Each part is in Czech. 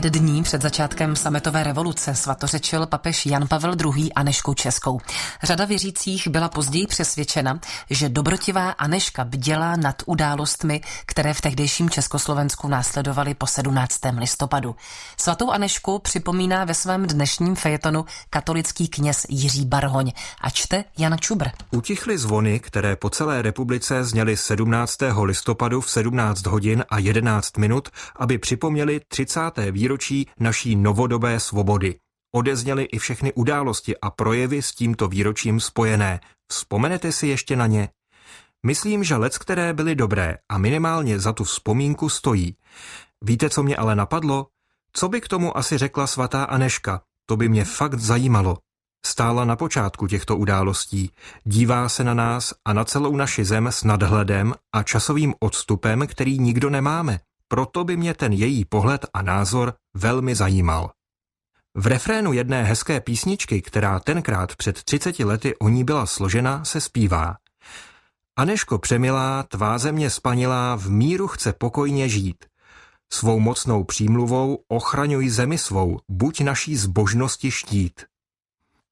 Pět dní před začátkem sametové revoluce svatořečil papež Jan Pavel II. Anešku Českou. Řada věřících byla později přesvědčena, že dobrotivá Aneška bděla nad událostmi, které v tehdejším Československu následovaly po 17. listopadu. Svatou Anešku připomíná ve svém dnešním fejetonu katolický kněz Jiří Barhoň a čte Jan Čubr. Utichly zvony, které po celé republice zněly 17. listopadu v 17 hodin a 11 minut, aby připomněli 30 výročí naší novodobé svobody. Odezněly i všechny události a projevy s tímto výročím spojené. Vzpomenete si ještě na ně? Myslím, že lec, které byly dobré a minimálně za tu vzpomínku stojí. Víte, co mě ale napadlo? Co by k tomu asi řekla svatá Aneška? To by mě fakt zajímalo. Stála na počátku těchto událostí, dívá se na nás a na celou naši zem s nadhledem a časovým odstupem, který nikdo nemáme. Proto by mě ten její pohled a názor velmi zajímal. V refrénu jedné hezké písničky, která tenkrát před 30 lety o ní byla složena, se zpívá. Aneško přemilá, tvá země spanilá, v míru chce pokojně žít. Svou mocnou přímluvou ochraňuj zemi svou, buď naší zbožnosti štít.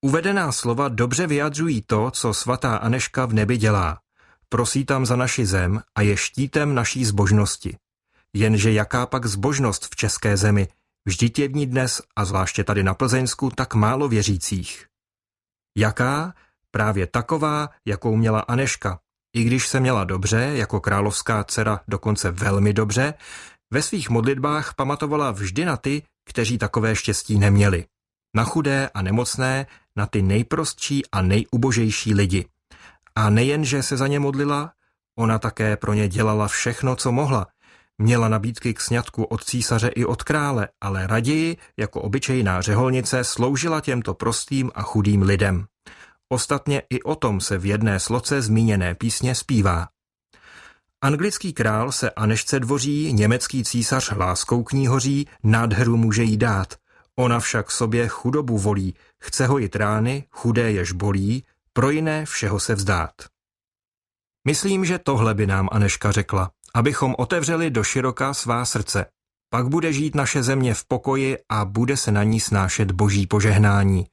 Uvedená slova dobře vyjadřují to, co svatá Aneška v nebi dělá. Prosí tam za naši zem a je štítem naší zbožnosti. Jenže jaká pak zbožnost v české zemi, vždyť je v ní dnes, a zvláště tady na Plzeňsku, tak málo věřících. Jaká? Právě taková, jakou měla Aneška. I když se měla dobře, jako královská dcera dokonce velmi dobře, ve svých modlitbách pamatovala vždy na ty, kteří takové štěstí neměli. Na chudé a nemocné, na ty nejprostší a nejubožejší lidi. A nejen, že se za ně modlila, ona také pro ně dělala všechno, co mohla, Měla nabídky k sňatku od císaře i od krále, ale raději, jako obyčejná řeholnice, sloužila těmto prostým a chudým lidem. Ostatně i o tom se v jedné sloce zmíněné písně zpívá. Anglický král se Anešce dvoří, německý císař láskou k ní hoří, nádheru může jí dát. Ona však sobě chudobu volí, chce hojit rány, chudé jež bolí, pro jiné všeho se vzdát. Myslím, že tohle by nám Aneška řekla abychom otevřeli do široka svá srdce. Pak bude žít naše země v pokoji a bude se na ní snášet boží požehnání.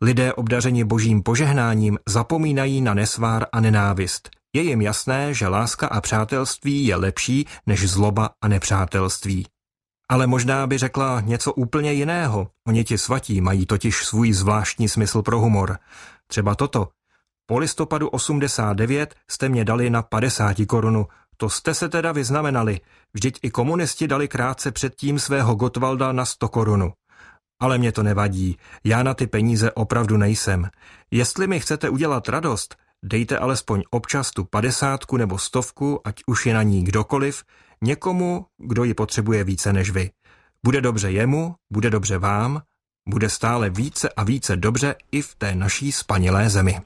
Lidé obdařeni božím požehnáním zapomínají na nesvár a nenávist. Je jim jasné, že láska a přátelství je lepší než zloba a nepřátelství. Ale možná by řekla něco úplně jiného. Oni ti svatí mají totiž svůj zvláštní smysl pro humor. Třeba toto. Po listopadu 89 jste mě dali na 50 korunu, to jste se teda vyznamenali, vždyť i komunisti dali krátce předtím svého Gotwalda na 100 korunu. Ale mě to nevadí, já na ty peníze opravdu nejsem. Jestli mi chcete udělat radost, dejte alespoň občas tu padesátku nebo stovku, ať už je na ní kdokoliv, někomu, kdo ji potřebuje více než vy. Bude dobře jemu, bude dobře vám, bude stále více a více dobře i v té naší spanilé zemi.